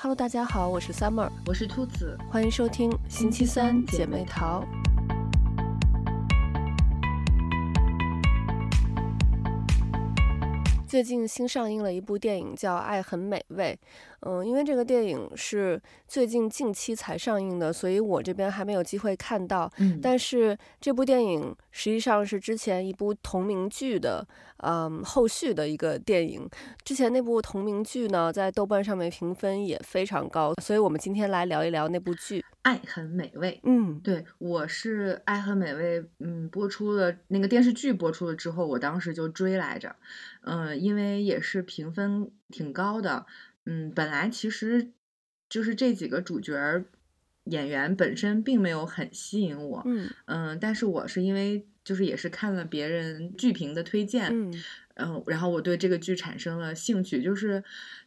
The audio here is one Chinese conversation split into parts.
Hello，大家好，我是 Summer，我是兔子，欢迎收听星期三姐妹淘。最近新上映了一部电影，叫《爱很美味》。嗯，因为这个电影是最近近期才上映的，所以我这边还没有机会看到。嗯，但是这部电影实际上是之前一部同名剧的，嗯，后续的一个电影。之前那部同名剧呢，在豆瓣上面评分也非常高，所以我们今天来聊一聊那部剧《爱很美味》。嗯，对，我是《爱很美味》，嗯，播出了那个电视剧播出了之后，我当时就追来着，嗯，因为也是评分挺高的。嗯，本来其实就是这几个主角演员本身并没有很吸引我，嗯嗯，但是我是因为就是也是看了别人剧评的推荐，嗯嗯，然后我对这个剧产生了兴趣，就是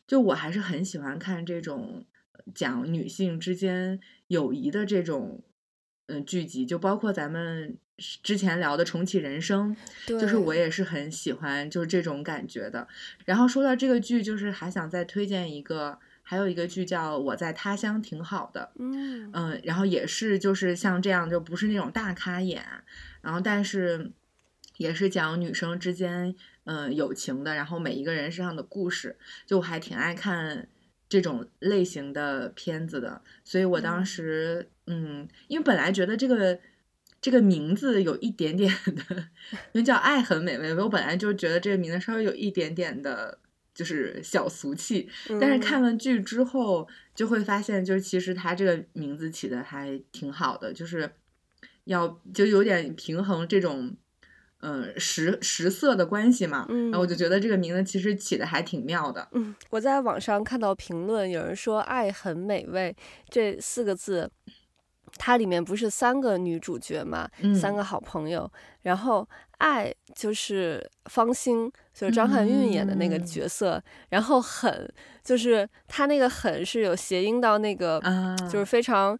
就我还是很喜欢看这种讲女性之间友谊的这种嗯剧集，就包括咱们。之前聊的重启人生，就是我也是很喜欢就是这种感觉的。然后说到这个剧，就是还想再推荐一个，还有一个剧叫《我在他乡挺好的》。嗯嗯，然后也是就是像这样，就不是那种大咖演，然后但是也是讲女生之间嗯友情的，然后每一个人身上的故事，就我还挺爱看这种类型的片子的。所以我当时嗯，因为本来觉得这个。这个名字有一点点的，因为叫“爱很美味”，我本来就觉得这个名字稍微有一点点的，就是小俗气。但是看了剧之后，就会发现，就是其实他这个名字起的还挺好的，就是要就有点平衡这种，嗯，食食色的关系嘛。嗯，然后我就觉得这个名字其实起的还挺妙的。嗯，我在网上看到评论，有人说“爱很美味”这四个字。它里面不是三个女主角嘛，嗯、三个好朋友，然后爱就是方心，就是张含韵演的那个角色，嗯、然后狠就是她那个狠是有谐音到那个，啊、就是非常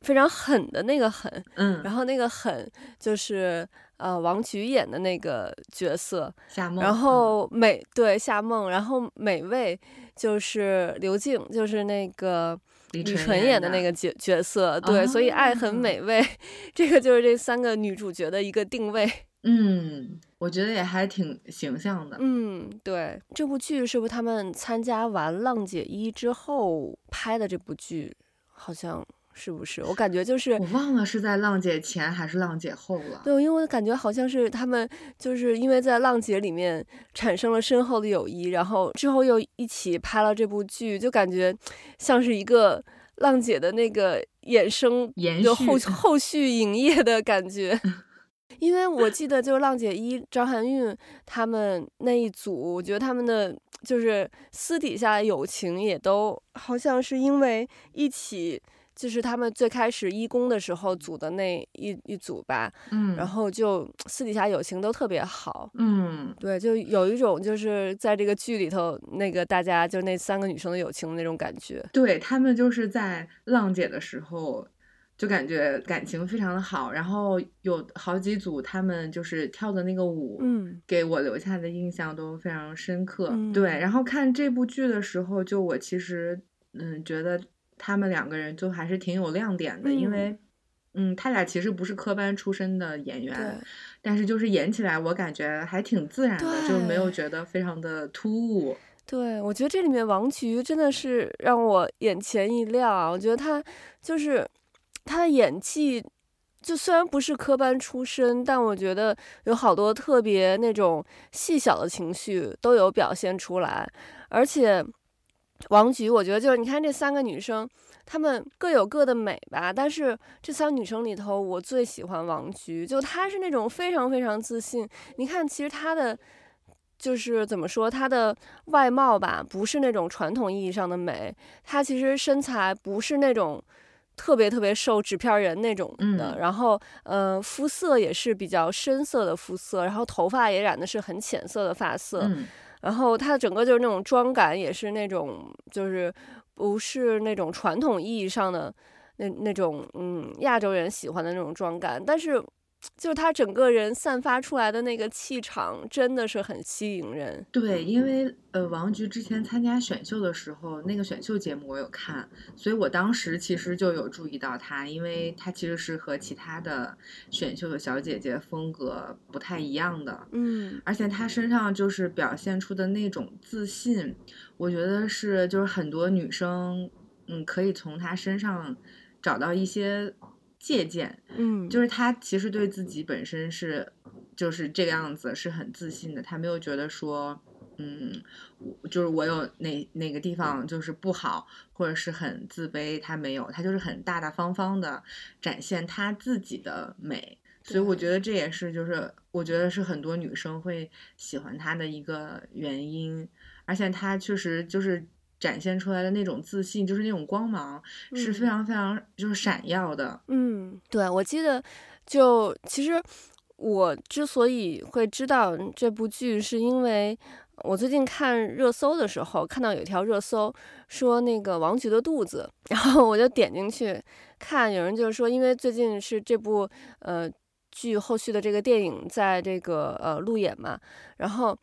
非常狠的那个狠，嗯，然后那个狠就是呃王菊演的那个角色，夏梦，然后美对夏梦，然后美味就是刘静，就是那个。李纯演的那个角角色，对，哦、所以爱很。美味，这个就是这三个女主角的一个定位。嗯，我觉得也还挺形象的。嗯，对，这部剧是不是他们参加完《浪姐一》之后拍的这部剧？好像。是不是？我感觉就是我忘了是在浪姐前还是浪姐后了。对，因为我感觉好像是他们就是因为在浪姐里面产生了深厚的友谊，然后之后又一起拍了这部剧，就感觉像是一个浪姐的那个衍生，有后后续营业的感觉。因为我记得就是浪姐一张含韵他们那一组，我觉得他们的就是私底下友情也都好像是因为一起。就是他们最开始一公的时候组的那一一组吧，嗯，然后就私底下友情都特别好，嗯，对，就有一种就是在这个剧里头那个大家就那三个女生的友情的那种感觉。对，他们就是在浪姐的时候就感觉感情非常的好，然后有好几组他们就是跳的那个舞，嗯，给我留下的印象都非常深刻。嗯，对，然后看这部剧的时候，就我其实嗯觉得。他们两个人就还是挺有亮点的，嗯、因为，嗯，他俩其实不是科班出身的演员，但是就是演起来我感觉还挺自然的，对就没有觉得非常的突兀。对，我觉得这里面王菊真的是让我眼前一亮，我觉得她就是她的演技，就虽然不是科班出身，但我觉得有好多特别那种细小的情绪都有表现出来，而且。王菊，我觉得就是你看这三个女生，她们各有各的美吧。但是这三个女生里头，我最喜欢王菊，就她是那种非常非常自信。你看，其实她的就是怎么说，她的外貌吧，不是那种传统意义上的美。她其实身材不是那种特别特别瘦纸片人那种的。嗯、然后，呃，肤色也是比较深色的肤色，然后头发也染的是很浅色的发色。嗯然后他整个就是那种妆感，也是那种就是不是那种传统意义上的那那种嗯亚洲人喜欢的那种妆感，但是就是他整个人散发出来的那个气场，真的是很吸引人。对，因为呃，王菊之前参加选秀的时候，那个选秀节目我有看，所以我当时其实就有注意到她，因为她其实是和其他的选秀的小姐姐风格不太一样的。嗯，而且她身上就是表现出的那种自信，我觉得是就是很多女生嗯可以从她身上找到一些。借鉴，嗯，就是他其实对自己本身是，就是这个样子，是很自信的。他没有觉得说，嗯，就是我有哪哪个地方就是不好，或者是很自卑。他没有，他就是很大大方方的展现他自己的美。所以我觉得这也是，就是我觉得是很多女生会喜欢他的一个原因。而且他确实就是。展现出来的那种自信，就是那种光芒，是非常非常就是闪耀的。嗯，对，我记得，就其实我之所以会知道这部剧，是因为我最近看热搜的时候，看到有一条热搜说那个王菊的肚子，然后我就点进去看，有人就是说，因为最近是这部呃剧后续的这个电影在这个呃路演嘛，然后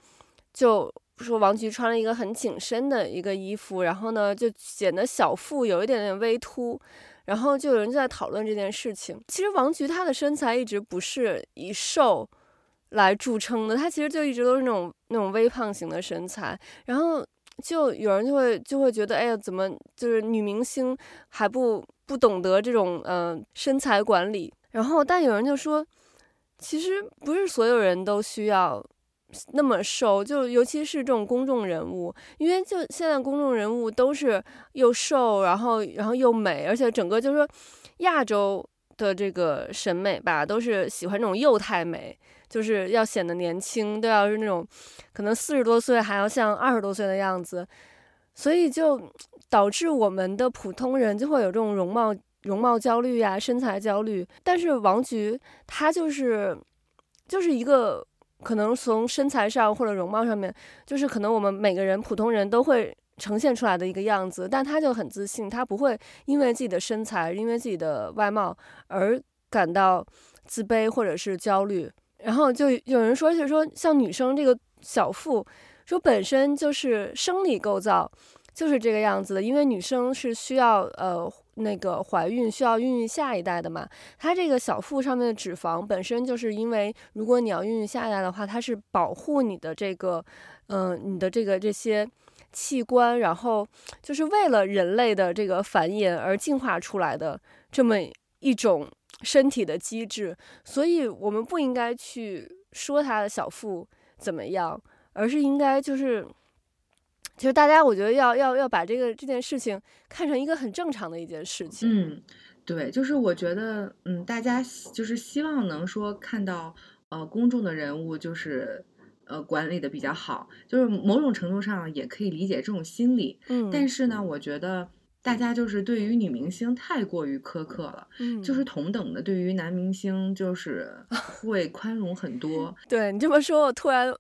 就。说王菊穿了一个很紧身的一个衣服，然后呢就显得小腹有一点点微凸，然后就有人就在讨论这件事情。其实王菊她的身材一直不是以瘦来著称的，她其实就一直都是那种那种微胖型的身材。然后就有人就会就会觉得，哎呀，怎么就是女明星还不不懂得这种嗯、身材管理？然后但有人就说，其实不是所有人都需要。那么瘦，就尤其是这种公众人物，因为就现在公众人物都是又瘦，然后然后又美，而且整个就是说亚洲的这个审美吧，都是喜欢这种幼态美，就是要显得年轻，都要是那种可能四十多岁还要像二十多岁的样子，所以就导致我们的普通人就会有这种容貌容貌焦虑呀、身材焦虑。但是王菊她就是就是一个。可能从身材上或者容貌上面，就是可能我们每个人普通人都会呈现出来的一个样子，但他就很自信，他不会因为自己的身材，因为自己的外貌而感到自卑或者是焦虑。然后就有人说，就是说像女生这个小腹，说本身就是生理构造就是这个样子的，因为女生是需要呃。那个怀孕需要孕育下一代的嘛，它这个小腹上面的脂肪本身就是因为，如果你要孕育下一代的话，它是保护你的这个，嗯、你的这个这些器官，然后就是为了人类的这个繁衍而进化出来的这么一种身体的机制，所以我们不应该去说它的小腹怎么样，而是应该就是。其实大家，我觉得要要要把这个这件事情看成一个很正常的一件事情。嗯，对，就是我觉得，嗯，大家就是希望能说看到，呃，公众的人物就是，呃，管理的比较好，就是某种程度上也可以理解这种心理。嗯，但是呢，我觉得大家就是对于女明星太过于苛刻了。嗯，就是同等的，对于男明星就是 会宽容很多。对你这么说，我突然。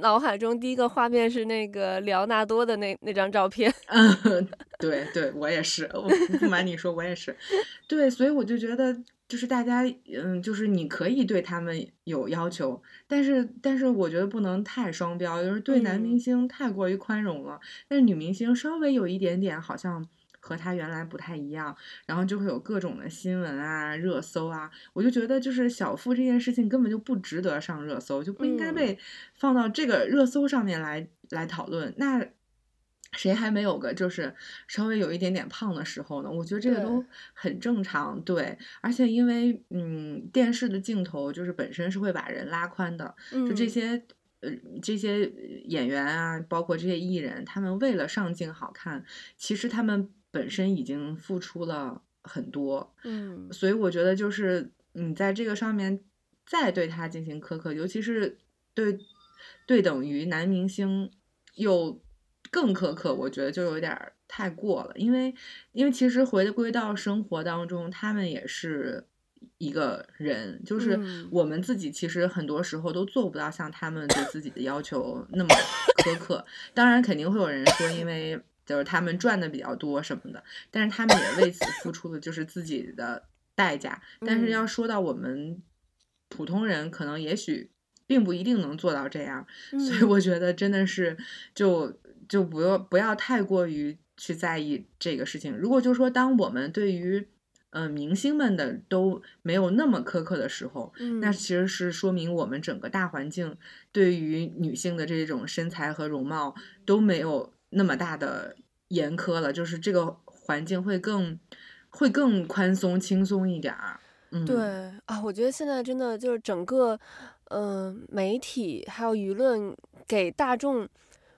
脑海中第一个画面是那个莱昂纳多的那那张照片。嗯，对对，我也是，我不瞒你说，我也是。对，所以我就觉得，就是大家，嗯，就是你可以对他们有要求，但是但是我觉得不能太双标，就是对男明星太过于宽容了，嗯、但是女明星稍微有一点点好像。和他原来不太一样，然后就会有各种的新闻啊、热搜啊，我就觉得就是小腹这件事情根本就不值得上热搜，就不应该被放到这个热搜上面来、嗯、来讨论。那谁还没有个就是稍微有一点点胖的时候呢？我觉得这个都很正常，对。对，而且因为嗯，电视的镜头就是本身是会把人拉宽的，嗯、就这些呃这些演员啊，包括这些艺人，他们为了上镜好看，其实他们。本身已经付出了很多，嗯，所以我觉得就是你在这个上面再对他进行苛刻，尤其是对对等于男明星又更苛刻，我觉得就有点太过了。因为因为其实回归到生活当中，他们也是一个人，就是我们自己其实很多时候都做不到像他们对自己的要求那么苛刻。当然，肯定会有人说，因为。就是他们赚的比较多什么的，但是他们也为此付出的就是自己的代价。但是要说到我们普通人可能也许并不一定能做到这样，嗯、所以我觉得真的是就就不要不要太过于去在意这个事情。如果就是说，当我们对于嗯、呃，明星们的都没有那么苛刻的时候，嗯，那其实是说明我们整个大环境对于女性的这种身材和容貌都没有那么大的严苛了，就是这个环境会更会更宽松轻松一点儿。嗯，对啊，我觉得现在真的就是整个嗯、媒体还有舆论给大众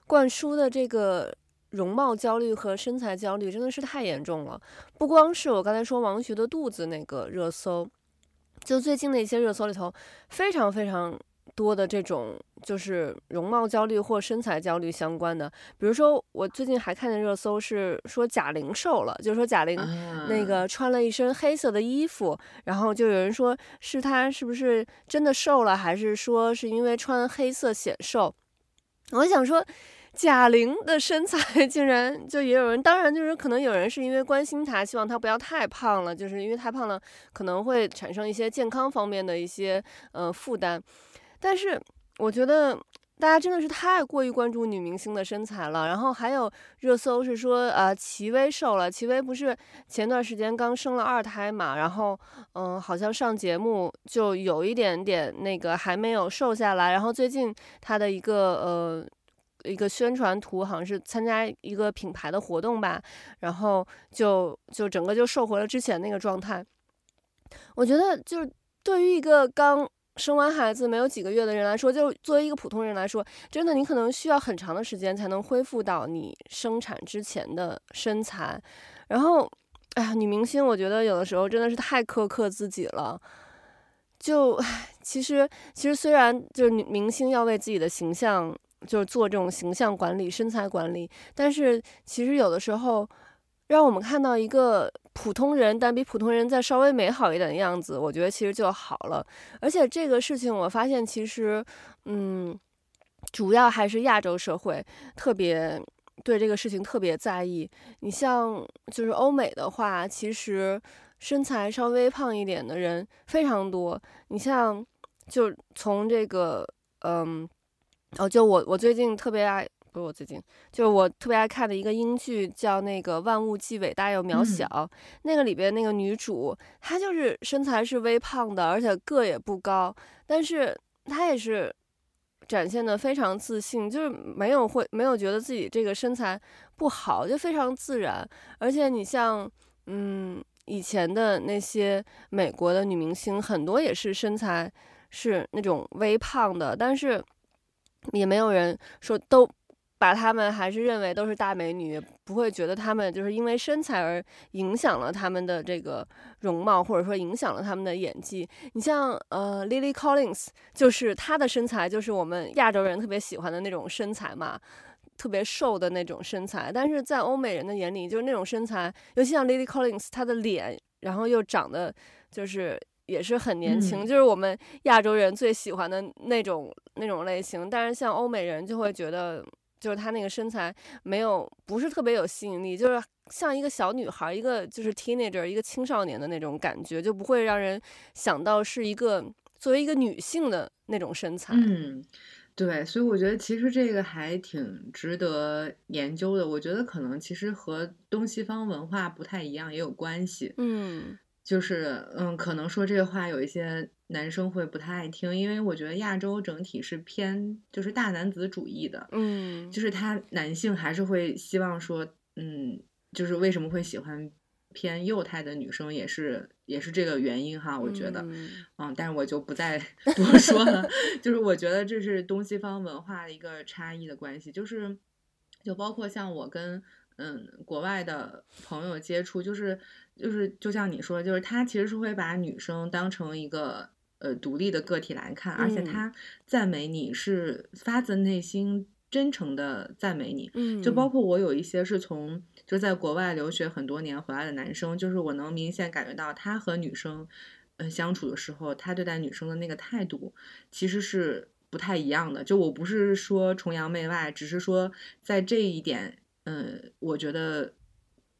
灌输的这个。容貌焦虑和身材焦虑真的是太严重了，不光是我刚才说王学的肚子那个热搜，就最近的一些热搜里头，非常非常多的这种就是容貌焦虑或身材焦虑相关的。比如说，我最近还看见热搜是说贾玲瘦了，就是说贾玲那个穿了一身黑色的衣服，然后就有人说是她是不是真的瘦了，还是说是因为穿黑色显瘦？我想说。贾玲的身材 竟然就也有人，当然就是可能有人是因为关心她，希望她不要太胖了，就是因为太胖了可能会产生一些健康方面的一些呃负担。但是我觉得大家真的是太过于关注女明星的身材了。然后还有热搜是说，呃，齐薇瘦了，齐薇不是前段时间刚生了二胎嘛，然后嗯、好像上节目就有一点点那个还没有瘦下来，然后最近她的一个呃。一个宣传图，好像是参加一个品牌的活动吧，然后就就整个就瘦回了之前那个状态。我觉得，就是对于一个刚生完孩子没有几个月的人来说，就作为一个普通人来说，真的你可能需要很长的时间才能恢复到你生产之前的身材。然后，哎呀，女明星，我觉得有的时候真的是太苛刻自己了。就其实，其实虽然就是女明星要为自己的形象。就是做这种形象管理、身材管理，但是其实有的时候，让我们看到一个普通人，但比普通人再稍微美好一点的样子，我觉得其实就好了。而且这个事情，我发现其实，嗯，主要还是亚洲社会特别对这个事情特别在意。你像就是欧美的话，其实身材稍微胖一点的人非常多。你像就从这个，嗯。哦，就我我最近特别爱，不是我最近，就是我特别爱看的一个英剧，叫那个《万物既伟大又渺小》，嗯。那个里边那个女主，她就是身材是微胖的，而且个也不高，但是她也是展现的非常自信，就是没有会没有觉得自己这个身材不好，就非常自然。而且你像，嗯，以前的那些美国的女明星，很多也是身材是那种微胖的，但是。也没有人说都把她们还是认为都是大美女，不会觉得她们就是因为身材而影响了她们的这个容貌，或者说影响了她们的演技。你像呃，Lily Collins，就是她的身材就是我们亚洲人特别喜欢的那种身材嘛，特别瘦的那种身材。但是在欧美人的眼里，就是那种身材，尤其像 Lily Collins，她的脸，然后又长得就是。也是很年轻，就是我们亚洲人最喜欢的那种那种类型。但是像欧美人就会觉得，就是她那个身材没有不是特别有吸引力，就是像一个小女孩，一个就是 teenager，一个青少年的那种感觉，就不会让人想到是一个作为一个女性的那种身材。嗯，对，所以我觉得其实这个还挺值得研究的。我觉得可能其实和东西方文化不太一样也有关系。嗯。就是，嗯，可能说这个话有一些男生会不太爱听，因为我觉得亚洲整体是偏就是大男子主义的，嗯，就是他男性还是会希望说，嗯，就是为什么会喜欢偏幼态的女生，也是也是这个原因哈，我觉得，嗯，嗯，但是我就不再多说了，就是我觉得这是东西方文化的一个差异的关系，就是就包括像我跟。嗯，国外的朋友接触，就是就是就像你说，就是他其实是会把女生当成一个呃独立的个体来看，而且他赞美你是发自内心真诚的赞美你。嗯，就包括我有一些是从就在国外留学很多年回来的男生，就是我能明显感觉到他和女生呃相处的时候，他对待女生的那个态度其实是不太一样的。就我不是说崇洋媚外，只是说在这一点。嗯，我觉得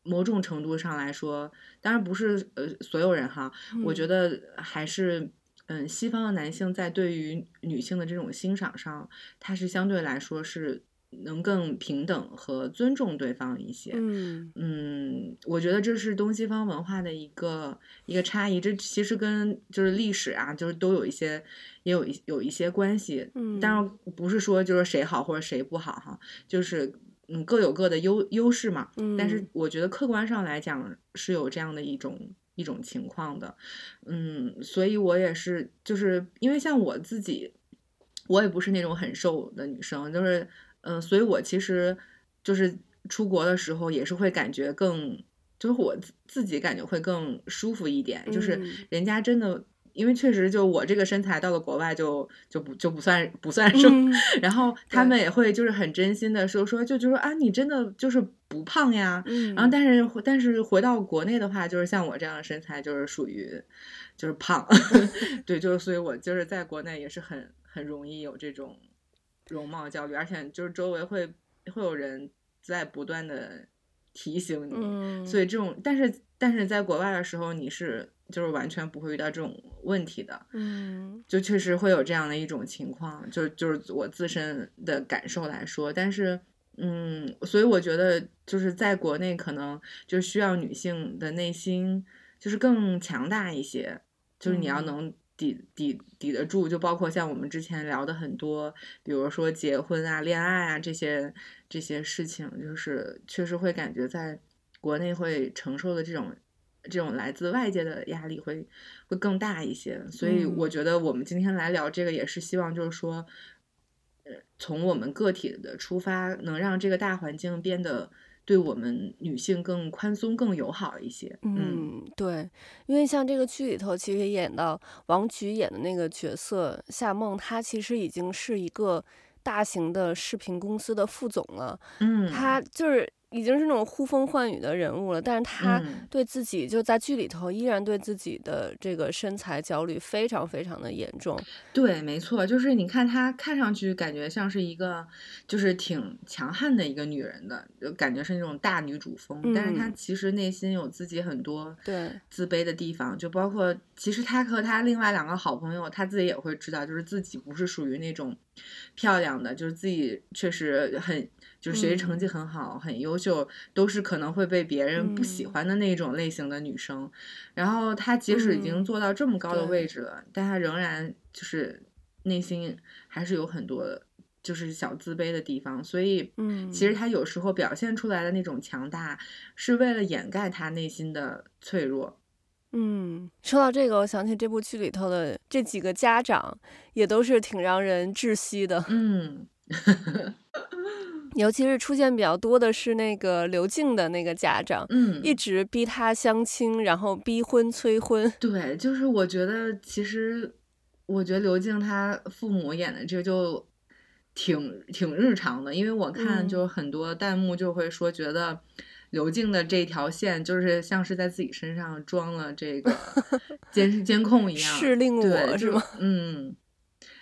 某种程度上来说，当然不是呃所有人哈，我觉得还是嗯，西方的男性在对于女性的这种欣赏上，他是相对来说是能更平等和尊重对方一些。嗯嗯，我觉得这是东西方文化的一个一个差异。这其实跟就是历史啊，就是都有一些也有一有一些关系。嗯，当然不是说就是谁好或者谁不好哈，就是嗯各有各的优优势嘛。嗯，但是我觉得客观上来讲是有这样的一种。一种情况的，嗯，所以我也是，就是因为像我自己，我也不是那种很瘦的女生，就是，嗯、呃，所以我其实就是出国的时候也是会感觉更，就是我自己感觉会更舒服一点，就是人家真的。因为确实，就我这个身材到了国外就就不就不算不算瘦，嗯，然后他们也会就是很真心的说说，就就说啊，你真的就是不胖呀。嗯，然后但是但是回到国内的话，就是像我这样的身材就是属于就是胖，对，就是所以我就是在国内也是很很容易有这种容貌焦虑，而且就是周围会会有人在不断的提醒你，嗯，所以这种但是但是在国外的时候你是。就是完全不会遇到这种问题的，嗯，就确实会有这样的一种情况，就就是我自身的感受来说，但是，嗯，所以我觉得就是在国内可能就需要女性的内心就是更强大一些，就是你要能抵抵抵得住，就包括像我们之前聊的很多，比如说结婚啊、恋爱啊这些这些事情，就是确实会感觉在国内会承受的这种。这种来自外界的压力会会更大一些，所以我觉得我们今天来聊这个也是希望，就是说，呃，从我们个体的出发，能让这个大环境变得对我们女性更宽松、更友好一些。嗯，嗯，对，因为像这个剧里头，其实演到王菊演的那个角色夏梦，她其实已经是一个大型的视频公司的副总了。嗯，她就是。已经是那种呼风唤雨的人物了，但是他对自己就在剧里头依然对自己的这个身材焦虑非常非常的严重。对，没错，就是你看她看上去感觉像是一个就是挺强悍的一个女人的，就感觉是那种大女主风，嗯，但是她其实内心有自己很多对自卑的地方，就包括其实她和她另外两个好朋友，她自己也会知道，就是自己不是属于那种漂亮的，就是自己确实很。就是学习成绩很好，嗯，很优秀，都是可能会被别人不喜欢的那种类型的女生。嗯、然后她即使已经做到这么高的位置了，嗯、但她仍然就是内心还是有很多就是小自卑的地方。所以，嗯，其实她有时候表现出来的那种强大，是为了掩盖她内心的脆弱。嗯，说到这个，我想起这部剧里头的这几个家长，也都是挺让人窒息的。嗯。尤其是出现比较多的是那个刘静的那个家长，嗯，一直逼他相亲，然后逼婚催婚。对，就是我觉得其实，我觉得刘静他父母演的这就挺挺日常的，因为我看就很多弹幕就会说，觉得刘静的这条线就是像是在自己身上装了这个 监监控一样，是令我是吗？嗯，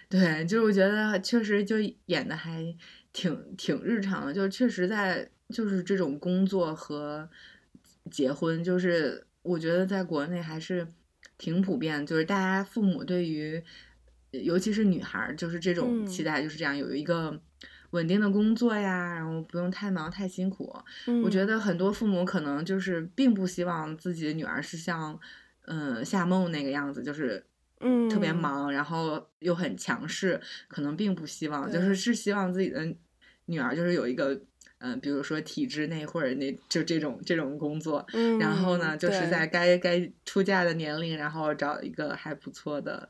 对，就是我觉得确实就演的还。挺挺日常的，就确实在就是这种工作和结婚，就是我觉得在国内还是挺普遍，就是大家父母对于尤其是女孩，就是这种期待就是这样，有一个稳定的工作呀，然后不用太忙太辛苦。我觉得很多父母可能就是并不希望自己的女儿是像嗯夏梦那个样子，就是。嗯，特别忙，然后又很强势，可能并不希望，就是是希望自己的女儿就是有一个，嗯、呃，比如说体制内或者那就这种这种工作，嗯，然后呢，就是在该该出嫁的年龄，然后找一个还不错的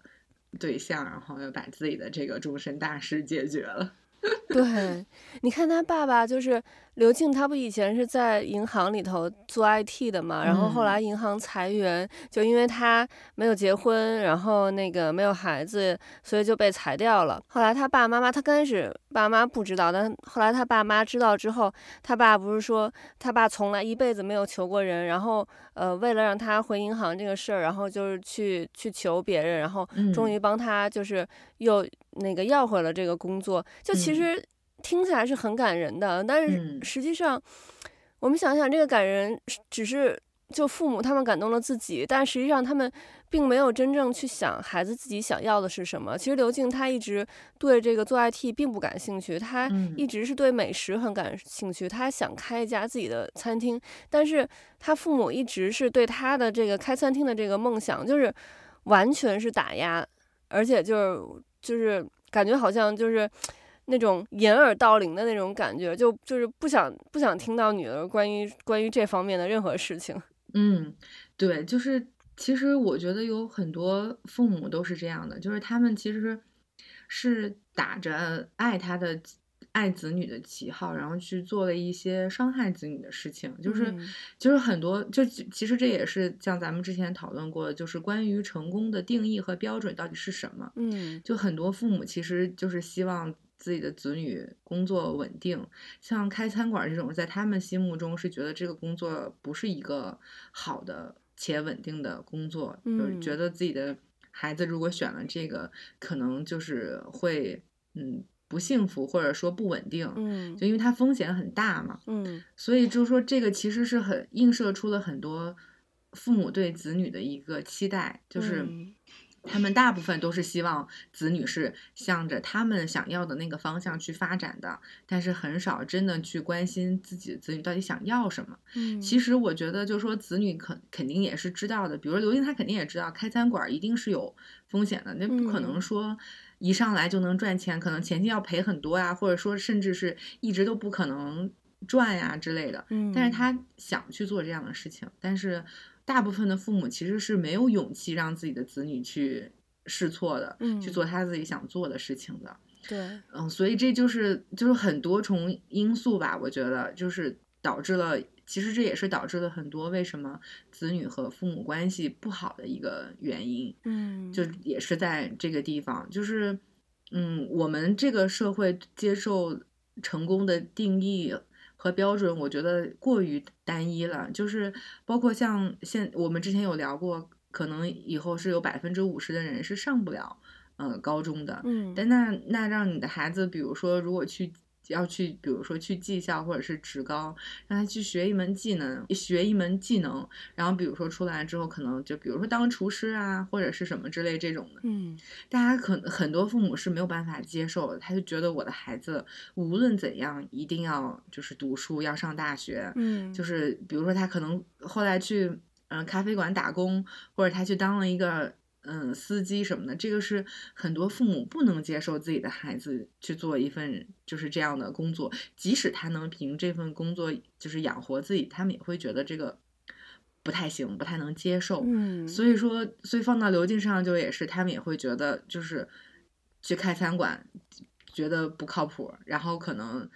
对象，然后又把自己的这个终身大事解决了。对，你看他爸爸就是刘静，她不以前是在银行里头做 IT 的嘛，然后后来银行裁员，就因为她没有结婚，然后那个没有孩子，所以就被裁掉了。后来她爸妈妈，她刚开始爸妈不知道，但后来她爸妈知道之后，她爸不是说她爸从来一辈子没有求过人，然后呃为了让她回银行这个事儿，然后就是去去求别人，然后终于帮她就是又。那个要回了这个工作，就其实听起来是很感人的，嗯、但是实际上，我们想想，这个感人只是就父母他们感动了自己，但实际上他们并没有真正去想孩子自己想要的是什么。其实刘静她一直对这个做 IT 并不感兴趣，她一直是对美食很感兴趣，她想开一家自己的餐厅，但是她父母一直是对她的这个开餐厅的这个梦想就是完全是打压，而且就是就是感觉好像就是。那种掩耳盗铃的那种感觉，就就是不想不想听到女儿关于关于这方面的任何事情。嗯，对，就是其实我觉得有很多父母都是这样的，就是他们其实是打着爱他的爱子女的旗号，然后去做了一些伤害子女的事情。就是、嗯、就是很多，就其实这也是像咱们之前讨论过的，就是关于成功的定义和标准到底是什么。嗯，就很多父母其实就是希望。自己的子女工作稳定，像开餐馆这种，在他们心目中是觉得这个工作不是一个好的且稳定的工作，嗯，就是觉得自己的孩子如果选了这个，可能就是会嗯不幸福或者说不稳定，嗯，就因为它风险很大嘛，嗯，所以就是说这个其实是很映射出了很多父母对子女的一个期待，就是。嗯他们大部分都是希望子女是向着他们想要的那个方向去发展的，但是很少真的去关心自己的子女到底想要什么。嗯，其实我觉得，就是说子女肯肯定也是知道的，比如说刘英，他肯定也知道开餐馆一定是有风险的，那不可能说一上来就能赚钱，可能前期要赔很多呀，或者说甚至是一直都不可能赚呀之类的。嗯，但是他想去做这样的事情，但是。大部分的父母其实是没有勇气让自己的子女去试错的，嗯，去做他自己想做的事情的。对，嗯，所以这就是就是很多重因素吧，我觉得就是导致了，其实这也是导致了很多为什么子女和父母关系不好的一个原因。嗯，就也是在这个地方，就是嗯，我们这个社会接受成功的定义。和标准，我觉得过于单一了。就是包括像现我们之前有聊过，可能以后是有百分之五十的人是上不了呃高中的。嗯，但那那让你的孩子，比如说如果去。要去，比如说去技校或者是职高，让他去学一门技能，学一门技能，然后比如说出来之后，可能就比如说当厨师啊，或者是什么之类这种的。嗯，大家可能很多父母是没有办法接受的，他就觉得我的孩子无论怎样一定要就是读书，要上大学。嗯，就是比如说他可能后来去嗯、呃、咖啡馆打工，或者他去当了一个。嗯，司机什么的，这个是很多父母不能接受自己的孩子去做一份就是这样的工作，即使他能凭这份工作就是养活自己，他们也会觉得这个不太行，不太能接受。嗯，所以说，所以放到刘静身上就也是，他们也会觉得就是去开餐馆觉得不靠谱，然后可能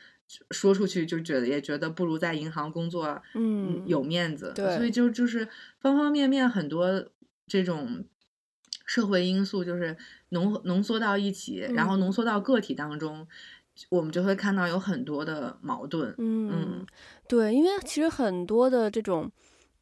说出去就觉得也觉得不如在银行工作嗯有面子。对，所以就就是方方面面很多这种。社会因素就是浓浓缩到一起，然后浓缩到个体当中，嗯，我们就会看到有很多的矛盾。嗯，嗯，对，因为其实很多的这种，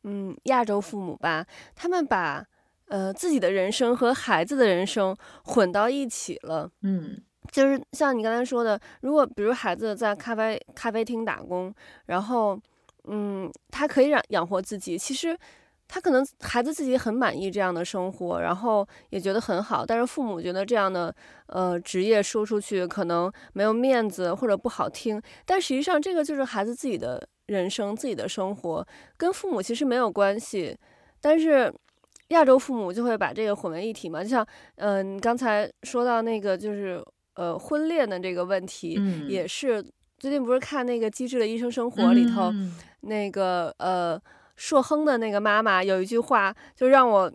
嗯，亚洲父母吧，他们把呃自己的人生和孩子的人生混到一起了。嗯，就是像你刚才说的，如果比如孩子在咖啡咖啡厅打工，然后嗯，他可以养养活自己，其实。他可能孩子自己很满意这样的生活，然后也觉得很好，但是父母觉得这样的呃职业说出去可能没有面子或者不好听，但实际上这个就是孩子自己的人生、自己的生活，跟父母其实没有关系。但是亚洲父母就会把这个混为一体嘛，就像嗯、呃，你刚才说到那个就是呃婚恋的这个问题，嗯、也是最近不是看那个《机智的医生生活》里头、嗯、那个呃。硕亨的那个妈妈有一句话，就让我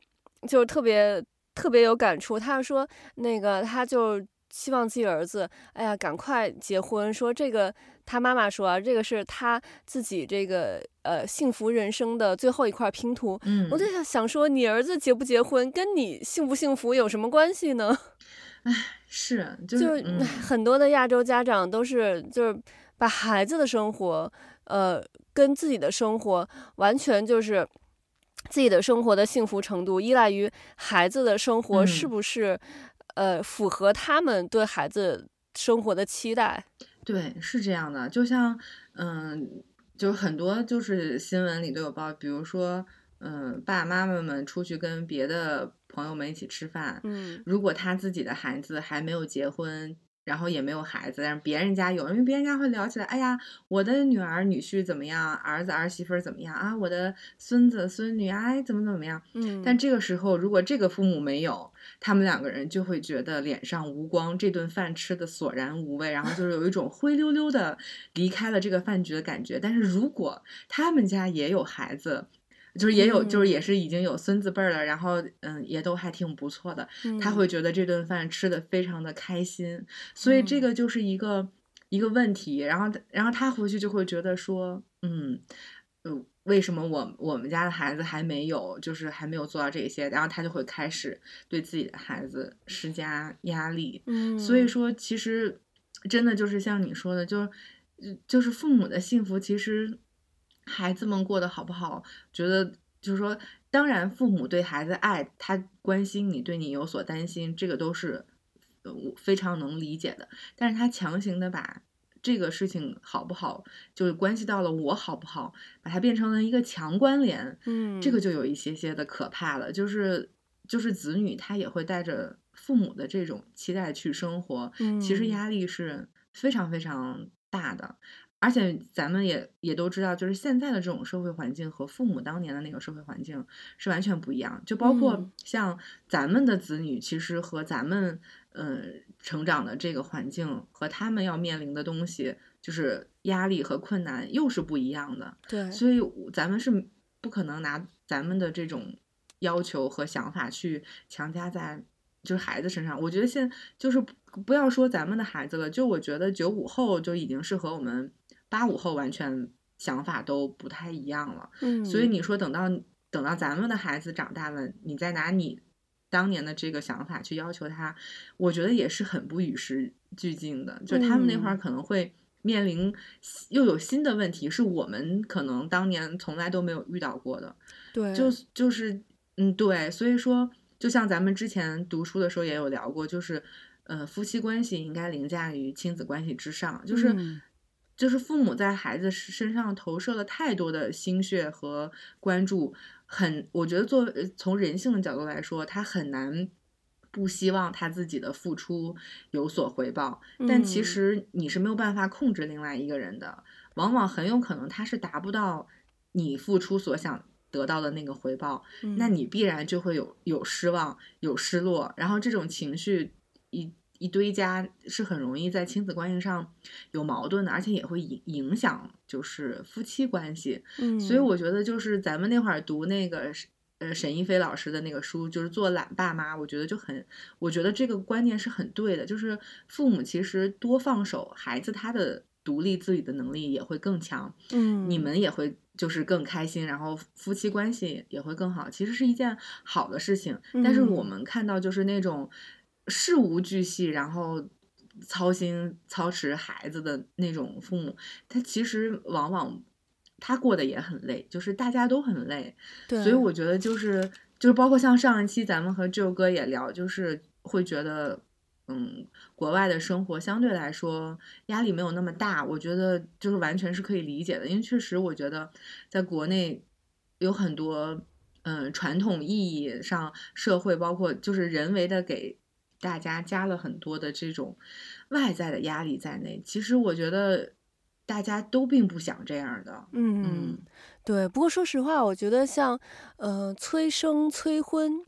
就是特别特别有感触。她说，那个她就希望自己儿子，哎呀，赶快结婚。说这个，她妈妈说啊，这个是她自己这个呃幸福人生的最后一块拼图。嗯，我就想想说，你儿子结不结婚，跟你幸不幸福有什么关系呢？唉，是，就是、很多的亚洲家长都是就是把孩子的生活，呃。跟自己的生活完全就是自己的生活的幸福程度依赖于孩子的生活是不是、嗯、呃符合他们对孩子生活的期待？对，是这样的。就像嗯，就很多就是新闻里都有报，比如说嗯，爸爸妈妈们出去跟别的朋友们一起吃饭，嗯，如果他自己的孩子还没有结婚。然后也没有孩子，但是别人家有，因为别人家会聊起来，哎呀，我的女儿女婿怎么样，儿子儿媳妇怎么样啊，我的孙子孙女哎怎么怎么样，嗯，但这个时候如果这个父母没有，他们两个人就会觉得脸上无光，这顿饭吃的索然无味，然后就是有一种灰溜溜的离开了这个饭局的感觉。但是如果他们家也有孩子。就是也有，就是也是已经有孙子辈儿了，然后嗯，也都还挺不错的。他会觉得这顿饭吃的非常的开心，所以这个就是一个一个问题。然后，然后他回去就会觉得说，嗯，嗯，为什么我我们家的孩子还没有，就是还没有做到这些？然后他就会开始对自己的孩子施加压力。嗯，所以说，其实真的就是像你说的，就就是父母的幸福，其实。孩子们过得好不好？觉得就是说，当然父母对孩子爱，他关心你，对你有所担心，这个都是呃非常能理解的。但是他强行的把这个事情好不好，就是关系到了我好不好，把它变成了一个强关联，嗯，这个就有一些些的可怕了。就是就是子女他也会带着父母的这种期待去生活，嗯，其实压力是非常非常大的。而且咱们也也都知道，就是现在的这种社会环境和父母当年的那个社会环境是完全不一样。就包括像咱们的子女，其实和咱们嗯、呃、成长的这个环境和他们要面临的东西，就是压力和困难又是不一样的。对，所以咱们是不可能拿咱们的这种要求和想法去强加在就是孩子身上。我觉得现在就是不要说咱们的孩子了，就我觉得九五后就已经是和我们。八五后完全想法都不太一样了，嗯，所以你说等到等到咱们的孩子长大了，你再拿你当年的这个想法去要求他，我觉得也是很不与时俱进的。就他们那会儿可能会面临又有新的问题，是我们可能当年从来都没有遇到过的。对，就就是嗯，对，所以说，就像咱们之前读书的时候也有聊过，就是呃，夫妻关系应该凌驾于亲子关系之上，就是。嗯就是父母在孩子身上投射了太多的心血和关注，很，我觉得做从人性的角度来说，他很难不希望他自己的付出有所回报。但其实你是没有办法控制另外一个人的，往往很有可能他是达不到你付出所想得到的那个回报，那你必然就会有有失望、有失落，然后这种情绪一。一堆家是很容易在亲子关系上有矛盾的，而且也会影影响就是夫妻关系。嗯，所以我觉得就是咱们那会儿读那个呃沈一菲老师的那个书，就是做懒爸妈，我觉得就很，我觉得这个观念是很对的，就是父母其实多放手，孩子他的独立自理的能力也会更强，嗯，你们也会就是更开心，然后夫妻关系也会更好，其实是一件好的事情。但是我们看到就是那种。事无巨细，然后操心操持孩子的那种父母，他其实往往他过得也很累，就是大家都很累。对，所以我觉得就是就是包括像上一期咱们和 Joe 哥也聊，就是会觉得，嗯，国外的生活相对来说压力没有那么大，我觉得就是完全是可以理解的，因为确实我觉得在国内有很多嗯传统意义上社会，包括就是人为的给。大家加了很多的这种外在的压力在内，其实我觉得大家都并不想这样的。嗯，嗯对。不过说实话，我觉得像呃催生催婚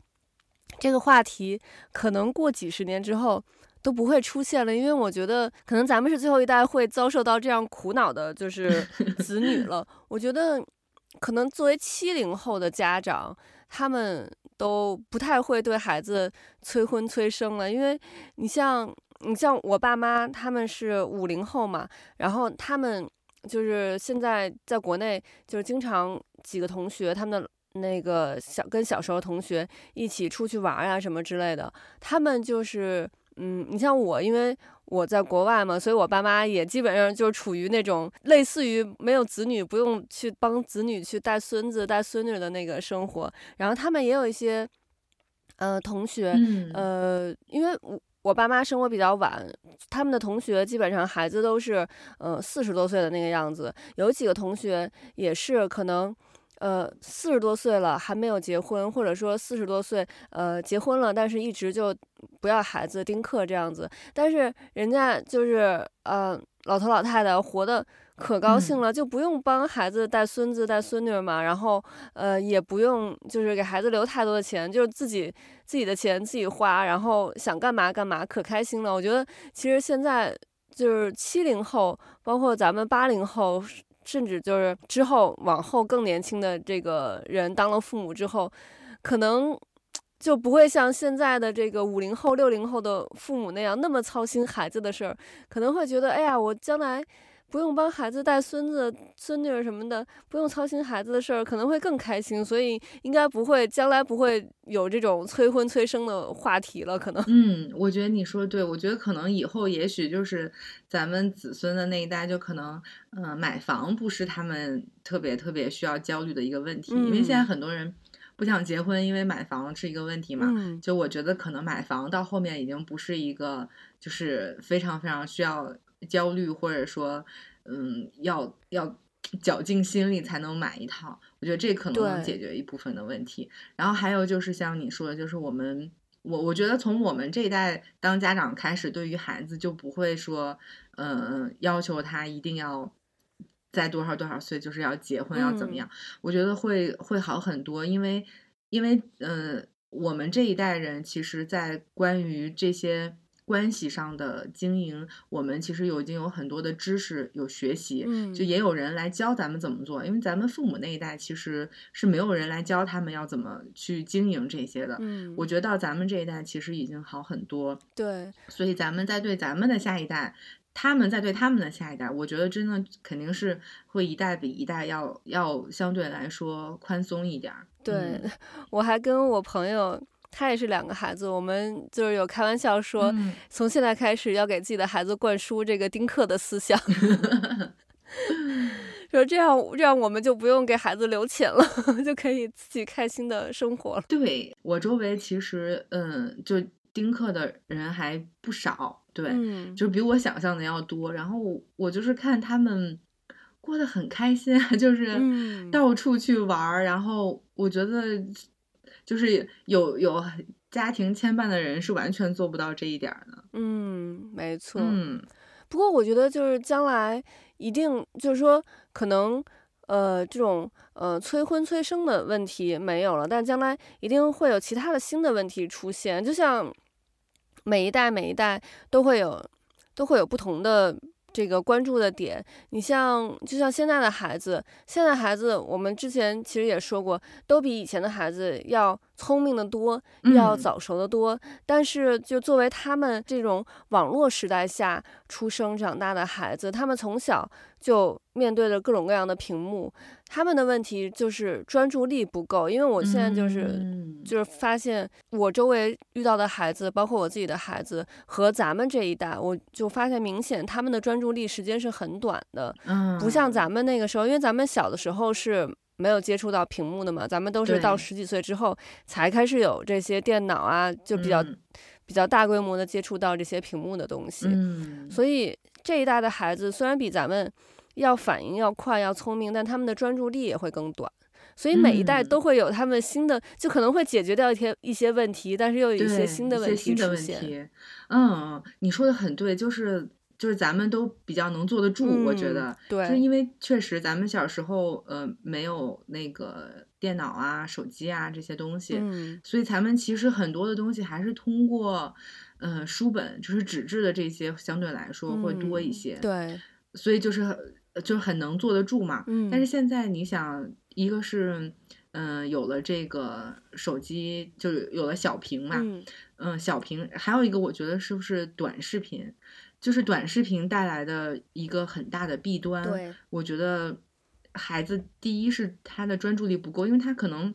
这个话题，可能过几十年之后都不会出现了，因为我觉得可能咱们是最后一代会遭受到这样苦恼的，就是子女了。我觉得可能作为七零后的家长，他们。都不太会对孩子催婚催生了，因为你像你像我爸妈，他们是五零后嘛，然后他们就是现在在国内，就是经常几个同学，他们的那个小跟小时候同学一起出去玩啊什么之类的，他们就是嗯，你像我，因为。我在国外嘛，所以我爸妈也基本上就处于那种类似于没有子女，不用去帮子女去带孙子带孙女的那个生活。然后他们也有一些，呃，同学，呃，因为我我爸妈生活比较晚，他们的同学基本上孩子都是，呃，四十多岁的那个样子。有几个同学也是可能，呃四十多岁了还没有结婚，或者说四十多岁呃结婚了，但是一直就不要孩子丁克这样子，但是人家就是呃老头老太太活的可高兴了，就不用帮孩子带孙子带孙女嘛，然后呃也不用就是给孩子留太多的钱，就是自己自己的钱自己花，然后想干嘛干嘛，可开心了。我觉得其实现在就是七零后，包括咱们八零后。甚至就是之后往后更年轻的这个人当了父母之后，可能就不会像现在的这个五零后、六零后的父母那样那么操心孩子的事儿，可能会觉得，哎呀，我将来。不用帮孩子带孙子孙女什么的，不用操心孩子的事儿，可能会更开心。所以应该不会，将来不会有这种催婚催生的话题了。可能，嗯，我觉得你说的对，我觉得可能以后也许就是咱们子孙的那一代，就可能，嗯、呃，买房不是他们特别特别需要焦虑的一个问题，嗯、因为现在很多人不想结婚，因为买房是一个问题嘛。嗯、就我觉得可能买房到后面已经不是一个，就是非常非常需要。焦虑，或者说，嗯，要要绞尽心力才能买一套，我觉得这可能能解决一部分的问题。然后还有就是像你说的，就是我们，我我觉得从我们这一代当家长开始，对于孩子就不会说，嗯，要求他一定要在多少多少岁就是要结婚要怎么样，嗯、我觉得会会好很多，因为因为嗯，我们这一代人其实，在关于这些。关系上的经营，我们其实有已经有很多的知识有学习，嗯，就也有人来教咱们怎么做。因为咱们父母那一代其实是没有人来教他们要怎么去经营这些的。嗯，我觉得到咱们这一代其实已经好很多。对，所以咱们在对咱们的下一代，他们在对他们的下一代，我觉得真的肯定是会一代比一代要要相对来说宽松一点。对，嗯，我还跟我朋友。他也是两个孩子，我们就是有开玩笑说，嗯、从现在开始要给自己的孩子灌输这个丁克的思想，说这样这样我们就不用给孩子留钱了，就可以自己开心的生活了。对，我周围其实嗯，就丁克的人还不少，对，嗯、就比我想象的要多。然后我就是看他们过得很开心，就是到处去玩，嗯、然后我觉得。就是有有家庭牵绊的人是完全做不到这一点的。嗯，没错。嗯，不过我觉得就是将来一定就是说可能呃这种呃催婚催生的问题没有了，但将来一定会有其他的新的问题出现。就像每一代每一代都会有都会有不同的。这个关注的点，你像就像现在的孩子，现在孩子我们之前其实也说过，都比以前的孩子要聪明的多，要早熟的多。嗯、但是就作为他们这种网络时代下出生长大的孩子，他们从小就面对着各种各样的屏幕。他们的问题就是专注力不够，因为我现在就是、嗯、就是发现我周围遇到的孩子，包括我自己的孩子和咱们这一代，我就发现明显他们的专注力时间是很短的，嗯、不像咱们那个时候，因为咱们小的时候是没有接触到屏幕的嘛，咱们都是到十几岁之后才开始有这些电脑啊，就比较、嗯、比较大规模的接触到这些屏幕的东西，嗯、所以这一代的孩子虽然比咱们。要反应要快，要聪明，但他们的专注力也会更短，所以每一代都会有他们新的，嗯、就可能会解决掉一些一些问题，但是又有一些新的问题出现。嗯，你说的很对，就是就是咱们都比较能坐得住，嗯、我觉得，对，就是因。为确实咱们小时候呃没有那个电脑啊、手机啊这些东西，嗯、所以咱们其实很多的东西还是通过呃书本，就是纸质的这些相对来说会多一些，嗯、对，所以就是。就是很能坐得住嘛，嗯，但是现在你想，一个是，嗯、呃，有了这个手机，就有了小屏嘛，嗯，嗯，小屏，还有一个我觉得是不是短视频，就是短视频带来的一个很大的弊端，对，我觉得孩子第一是他的专注力不够，因为他可能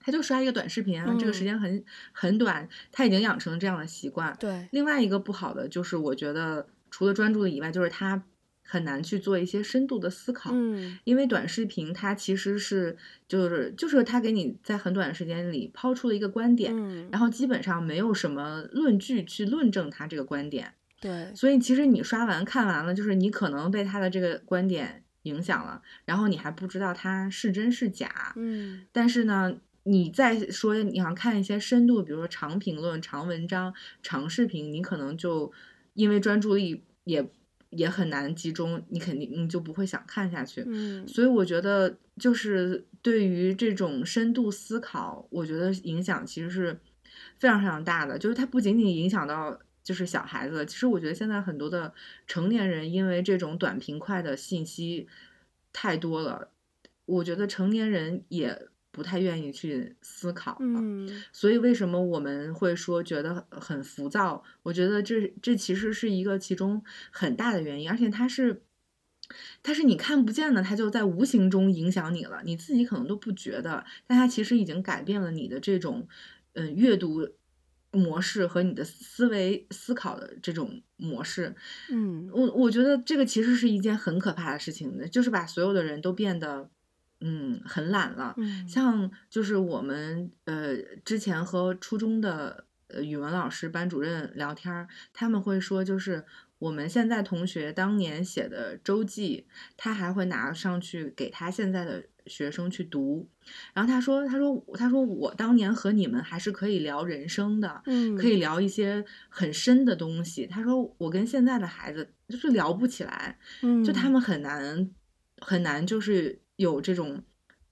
他就刷一个短视频啊，嗯、这个时间很很短，他已经养成了这样的习惯，对，另外一个不好的就是我觉得除了专注力以外，就是他。很难去做一些深度的思考，嗯，因为短视频它其实是就是就是它给你在很短的时间里抛出了一个观点，嗯，然后基本上没有什么论据去论证它这个观点，对，所以其实你刷完看完了，就是你可能被他的这个观点影响了，然后你还不知道它是真是假。嗯，但是呢，你再说你想看一些深度，比如说长评论、长文章、长视频，你可能就因为专注力也也很难集中，你肯定你就不会想看下去。嗯，所以我觉得就是对于这种深度思考，我觉得影响其实是非常非常大的，就是它不仅仅影响到。就是小孩子，其实我觉得现在很多的成年人，因为这种短平快的信息太多了，我觉得成年人也不太愿意去思考了。嗯，所以为什么我们会说觉得很浮躁？我觉得这这其实是一个其中很大的原因，而且它是它是你看不见的，它就在无形中影响你了，你自己可能都不觉得，但它其实已经改变了你的这种嗯阅读。模式和你的思维思考的这种模式，嗯，我我觉得这个其实是一件很可怕的事情的，就是把所有的人都变得，嗯，很懒了。嗯，像就是我们呃之前和初中的呃语文老师班主任聊天，他们会说，就是我们现在同学当年写的周记，他还会拿上去给他现在的。学生去读，然后他说：“他说，他说，我当年和你们还是可以聊人生的，嗯，可以聊一些很深的东西。他说，我跟现在的孩子就是聊不起来，嗯，就他们很难很难，就是有这种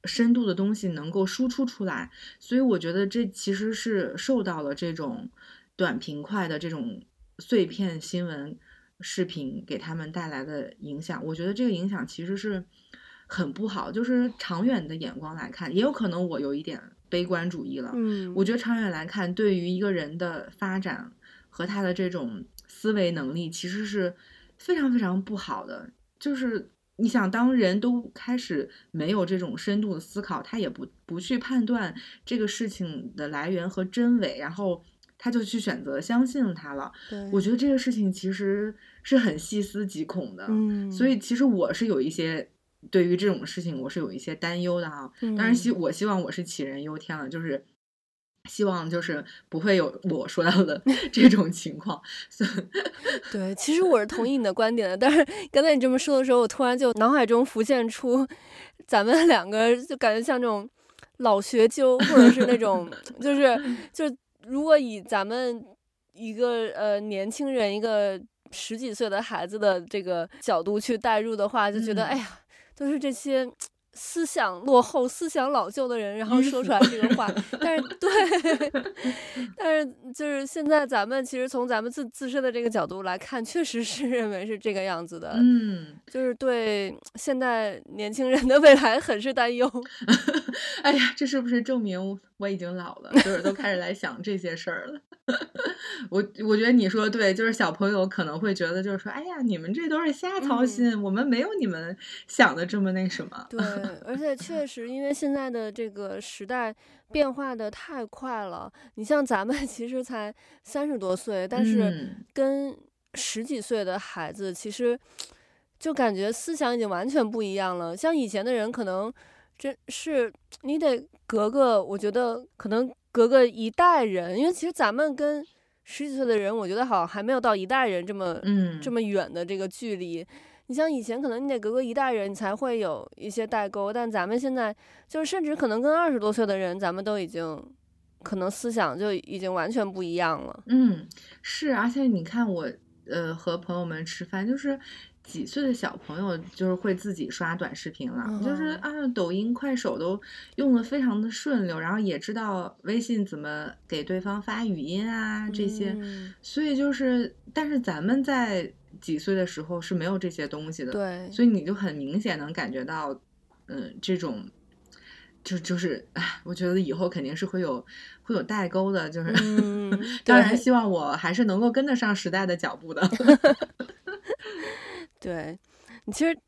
深度的东西能够输出出来。所以我觉得这其实是受到了这种短平快的这种碎片新闻视频给他们带来的影响。我觉得这个影响其实是。”很不好，就是长远的眼光来看，也有可能我有一点悲观主义了。嗯，我觉得长远来看，对于一个人的发展和他的这种思维能力，其实是非常非常不好的。就是你想，当人都开始没有这种深度的思考，他也不不去判断这个事情的来源和真伪，然后他就去选择相信他了。对，我觉得这个事情其实是很细思极恐的。嗯，所以其实我是有一些。对于这种事情，我是有一些担忧的哈。当然希我希望我是杞人忧天了，就是希望就是不会有我说到的 这种情况。对，其实我是同意你的观点的，但是刚才你这么说的时候，我突然就脑海中浮现出咱们两个，就感觉像这种老学究，或者是那种 就是就如果以咱们一个呃年轻人一个十几岁的孩子的这个角度去代入的话，就觉得、嗯、哎呀。都是这些思想落后、思想老旧的人，然后说出来这个话。但是，对，但是就是现在咱们其实从咱们自自身的这个角度来看，确实是认为是这个样子的。嗯，就是对现在年轻人的未来很是担忧。哎呀，这是不是证明我已经老了？就是都开始来想这些事儿了。我我觉得你说的对，就是小朋友可能会觉得，就是说，哎呀，你们这都是瞎操心，嗯，我们没有你们想的这么那什么。对，而且确实，因为现在的这个时代变化的太快了。你像咱们 其实才三十多岁，但是跟十几岁的孩子，其实就感觉思想已经完全不一样了。像以前的人，可能真是你得隔个，我觉得可能。隔个一代人，因为其实咱们跟十几岁的人，我觉得好像还没有到一代人这么嗯这么远的这个距离。你像以前，可能你得隔个一代人，你才会有一些代沟。但咱们现在，就是甚至可能跟二十多岁的人，咱们都已经可能思想就已经完全不一样了。嗯，是，而且你看我，呃，和朋友们吃饭，就是。几岁的小朋友就是会自己刷短视频了，嗯、就是啊，抖音、快手都用的非常的顺溜，然后也知道微信怎么给对方发语音啊这些，嗯、所以就是，但是咱们在几岁的时候是没有这些东西的，对，所以你就很明显能感觉到，嗯，这种，就就是，哎，我觉得以后肯定是会有会有代沟的，就是，嗯、当然希望我还是能够跟得上时代的脚步的。对，你其实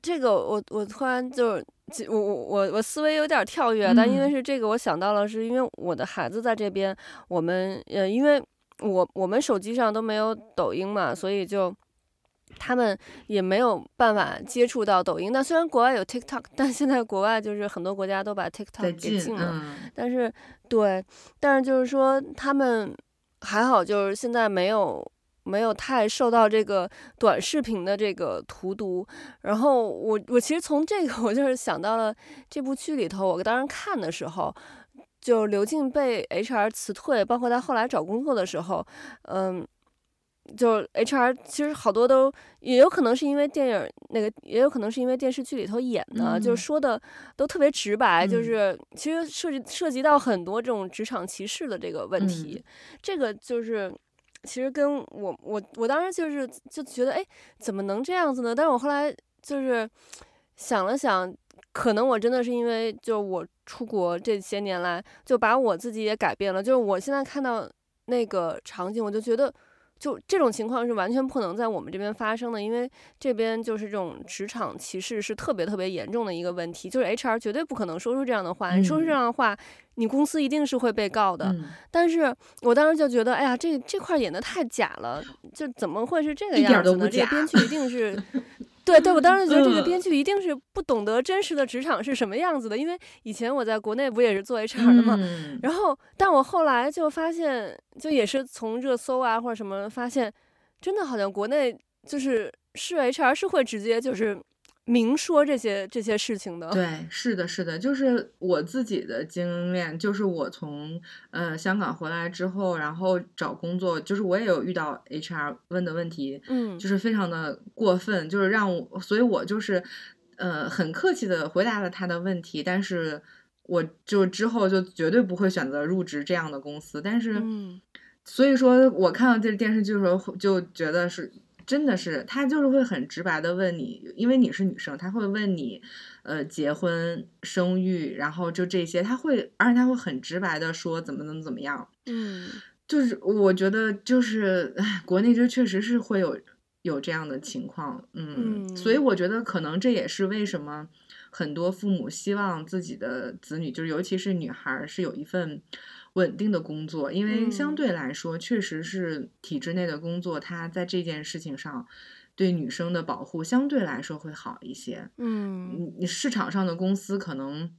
这个我我突然就我我我我思维有点跳跃，但因为是这个，我想到了是因为我的孩子在这边，我们呃，因为我我们手机上都没有抖音嘛，所以就他们也没有办法接触到抖音。但虽然国外有 TikTok，但现在国外就是很多国家都把 TikTok 给禁了。嗯、但是对，但是就是说他们还好，就是现在没有。没有太受到这个短视频的这个荼毒。然后我我其实从这个 我就是想到了这部剧里头，我当时看的时候，就刘静被 HR 辞退，包括他后来找工作的时候，嗯。就 HR 其实好多都也有可能是因为电影那个，也有可能是因为电视剧里头演的，嗯、就说的都特别直白，嗯、就是其实涉及涉及到很多这种职场歧视的这个问题，嗯、这个就是其实跟我我我当时就是就觉得哎，怎么能这样子呢？但是我后来就是想了想，可能我真的是因为就我出国这些年来，就把我自己也改变了，就是我现在看到那个场景，我就觉得。就这种情况是完全不可能在我们这边发生的，因为这边就是这种职场歧视是特别特别严重的一个问题，就是 HR 绝对不可能说出这样的话，你说出这样的话，你公司一定是会被告的。但是我当时就觉得，哎呀，这这块演的太假了，就怎么会是这个样子呢？这编剧一定是。对对，我当时觉得这个编剧一定是不懂得真实的职场是什么样子的，因为以前我在国内不也是做 HR 的嘛。然后，但我后来就发现，就也是从热搜啊或者什么发现，真的好像国内就是是 HR 是会直接就是。明说这些这些事情的，对，是的，是的，就是我自己的经验，就是我从呃香港回来之后，然后找工作，就是我也有遇到 HR 问的问题，嗯，就是非常的过分，就是让我，所以我就是呃很客气的回答了他的问题，但是我就之后就绝对不会选择入职这样的公司，但是，嗯，所以说我看到这电视剧的时候就觉得是。真的是，他就是会很直白的问你，因为你是女生，他会问你，呃，结婚、生育，然后就这些，他会，而且他会很直白的说怎么怎么怎么样。嗯，就是我觉得就是，唉，国内就确实是会有有这样的情况，嗯，嗯，所以我觉得可能这也是为什么很多父母希望自己的子女，就是尤其是女孩，是有一份。稳定的工作，因为相对来说，确实是体制内的工作，它在这件事情上对女生的保护相对来说会好一些。嗯，你市场上的公司可能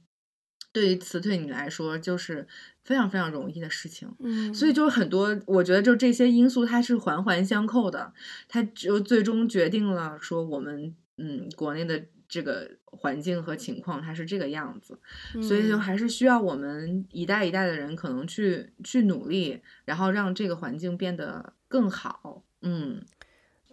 对于辞退你来说就是非常非常容易的事情。嗯，所以就很多，我觉得就这些因素它是环环相扣的，它就最终决定了说我们嗯国内的。这个环境和情况，它是这个样子，嗯，所以就还是需要我们一代一代的人可能去去努力，然后让这个环境变得更好。嗯，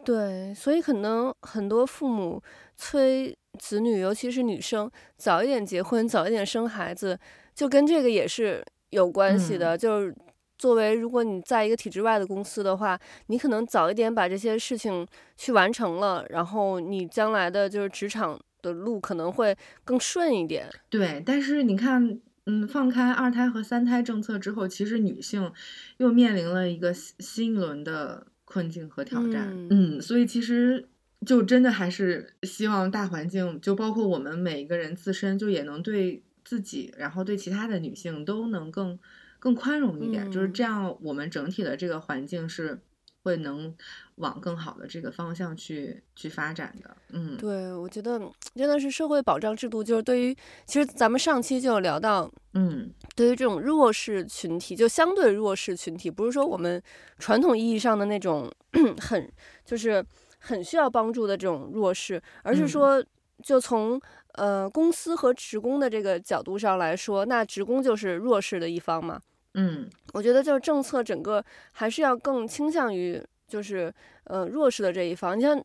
对，所以可能很多父母催子女，尤其是女生，早一点结婚，早一点生孩子，就跟这个也是有关系的。嗯，就是作为如果你在一个体制外的公司的话，你可能早一点把这些事情去完成了，然后你将来的就是职场。的路可能会更顺一点，对。但是你看，嗯，放开二胎和三胎政策之后，其实女性又面临了一个新一轮的困境和挑战。嗯，嗯，所以其实就真的还是希望大环境，就包括我们每一个人自身，就也能对自己，然后对其他的女性都能更更宽容一点。嗯，就是这样，我们整体的这个环境是。会能往更好的这个方向去去发展的，嗯，对，我觉得真的是社会保障制度，就是对于其实咱们上期就有聊到，嗯，对于这种弱势群体，就相对弱势群体，不是说我们传统意义上的那种 很就是很需要帮助的这种弱势，而是说就从呃公司和职工的这个角度上来说，那职工就是弱势的一方嘛。嗯，我觉得就是政策整个还是要更倾向于就是呃弱势的这一方。你像，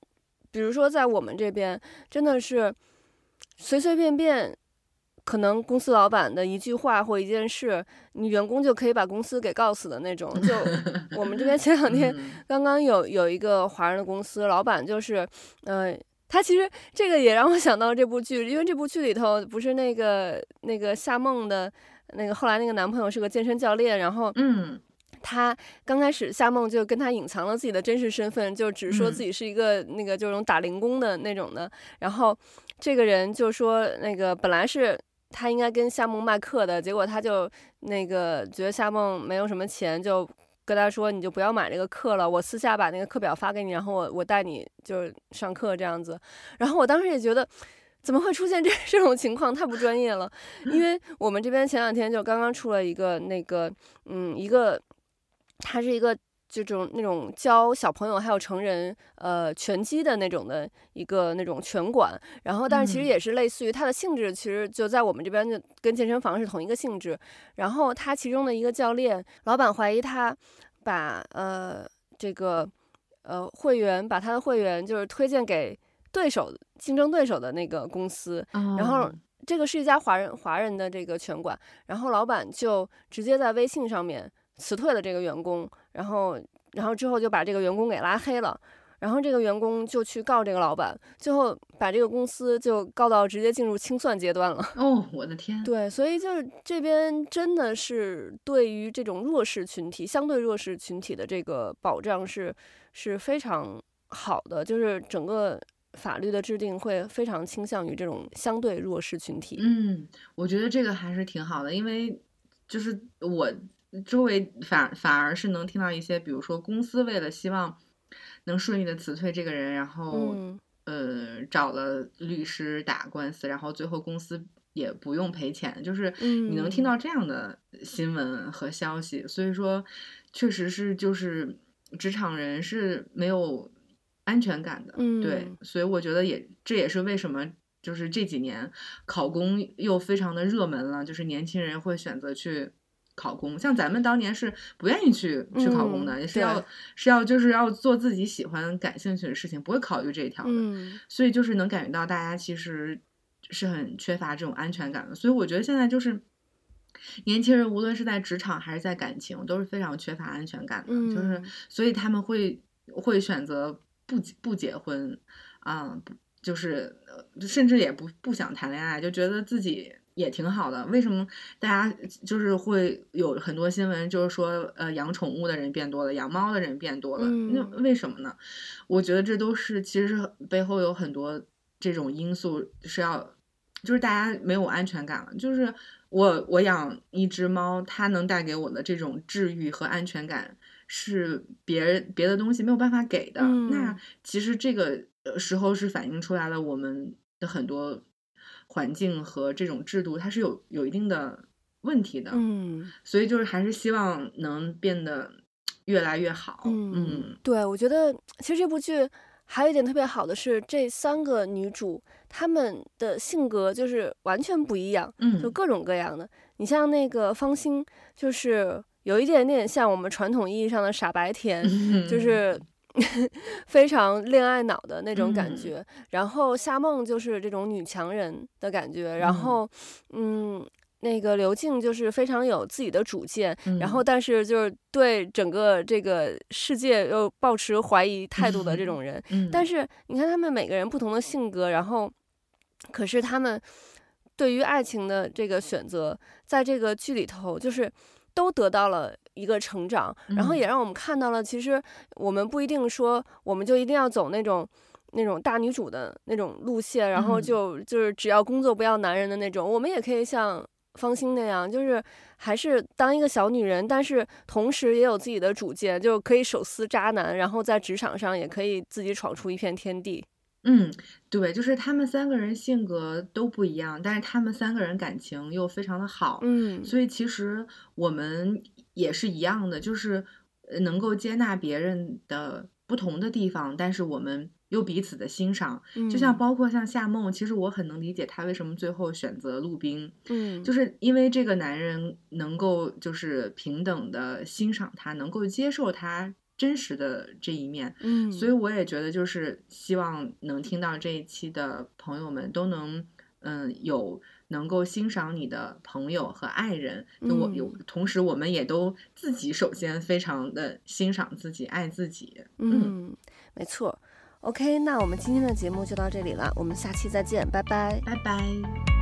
比如说在我们这边，真的是随随便便，可能公司老板的一句话或一件事，你员工就可以把公司给告死的那种。就 我们这边前两天 刚刚有有一个华人的公司，老板就是，呃，他其实这个也让我想到这部剧，因为这部剧里头不是那个那个夏梦的。那个后来那个男朋友是个健身教练，然后嗯，他刚开始夏梦就跟他隐藏了自己的真实身份，就只说自己是一个那个就是打零工的那种的。然后这个人就说那个本来是他应该跟夏梦卖课的，结果他就那个觉得夏梦没有什么钱，就跟他说你就不要买这个课了，我私下把那个课表发给你，然后我我带你就是上课这样子。然后我当时也觉得。怎么会出现这 这种情况？太不专业了。因为我们这边前两天就刚刚出了一个那个，嗯，一个，它是一个这种那种教小朋友还有成人呃拳击的那种的一个那种拳馆，然后但是其实也是类似于它的性质，其实就在我们这边就跟健身房是同一个性质。然后他其中的一个教练老板怀疑他把呃这个呃会员把他的会员就是推荐给对手竞争对手的那个公司，然后。这个是一家华人华人的这个拳馆，然后老板就直接在微信上面辞退了这个员工，然后然后之后就把这个员工给拉黑了，然后这个员工就去告这个老板，最后把这个公司就告到直接进入清算阶段了。哦，我的天！对，所以就是这边真的是对于这种弱势群体、相对弱势群体的这个保障是是非常好的，就是整个。法律的制定会非常倾向于这种相对弱势群体。嗯，我觉得这个还是挺好的，因为就是我周围反反而是能听到一些，比如说公司为了希望能顺利的辞退这个人，然后、嗯、呃找了律师打官司，然后最后公司也不用赔钱，就是你能听到这样的新闻和消息。嗯、所以说，确实是就是职场人是没有。安全感的，嗯，对，所以我觉得也这也是为什么就是这几年考公又非常的热门了，就是年轻人会选择去考公。像咱们当年是不愿意去去考公的，也、嗯、是要是要就是要做自己喜欢感兴趣的事情，不会考虑这一条的。嗯，所以就是能感觉到大家其实是很缺乏这种安全感的。所以我觉得现在就是年轻人无论是在职场还是在感情都是非常缺乏安全感的，嗯、就是所以他们会会选择。不不结婚，啊，就是甚至也不不想谈恋爱，就觉得自己也挺好的。为什么大家就是会有很多新闻，就是说，呃，养宠物的人变多了，养猫的人变多了，那为什么呢？我觉得这都是其实是背后有很多这种因素是要，就是大家没有安全感了。就是我我养一只猫，它能带给我的这种治愈和安全感。是别人别的东西没有办法给的，嗯，那其实这个时候是反映出来了我们的很多环境和这种制度，它是有有一定的问题的。嗯，所以就是还是希望能变得越来越好。嗯，嗯，对，我觉得其实这部剧还有一点特别好的是，这三个女主她们的性格就是完全不一样，嗯，就各种各样的。你像那个方心，就是。有一点点像我们传统意义上的傻白甜，就是 非常恋爱脑的那种感觉。然后夏梦就是这种女强人的感觉。然后，嗯，那个刘静就是非常有自己的主见，然后但是就是对整个这个世界又抱持怀疑态度的这种人。但是你看他们每个人不同的性格，然后可是他们对于爱情的这个选择，在这个剧里头就是。都得到了一个成长，然后也让我们看到了，其实我们不一定说我们就一定要走那种那种大女主的那种路线，然后就就是只要工作不要男人的那种，我们也可以像方兴那样，就是还是当一个小女人，但是同时也有自己的主见，就可以手撕渣男，然后在职场上也可以自己闯出一片天地。嗯，对，就是他们三个人性格都不一样，但是他们三个人感情又非常的好。嗯，所以其实我们也是一样的，就是能够接纳别人的不同的地方，但是我们又彼此的欣赏。嗯，就像包括像夏梦，其实我很能理解他为什么最后选择陆冰。嗯，就是因为这个男人能够就是平等的欣赏他，能够接受他。真实的这一面，嗯，所以我也觉得，就是希望能听到这一期的朋友们都能，嗯，有能够欣赏你的朋友和爱人，就我有，同时我们也都自己首先非常的欣赏自己，爱自己，嗯，嗯，没错，OK，那我们今天的节目就到这里了，我们下期再见，拜拜，拜拜。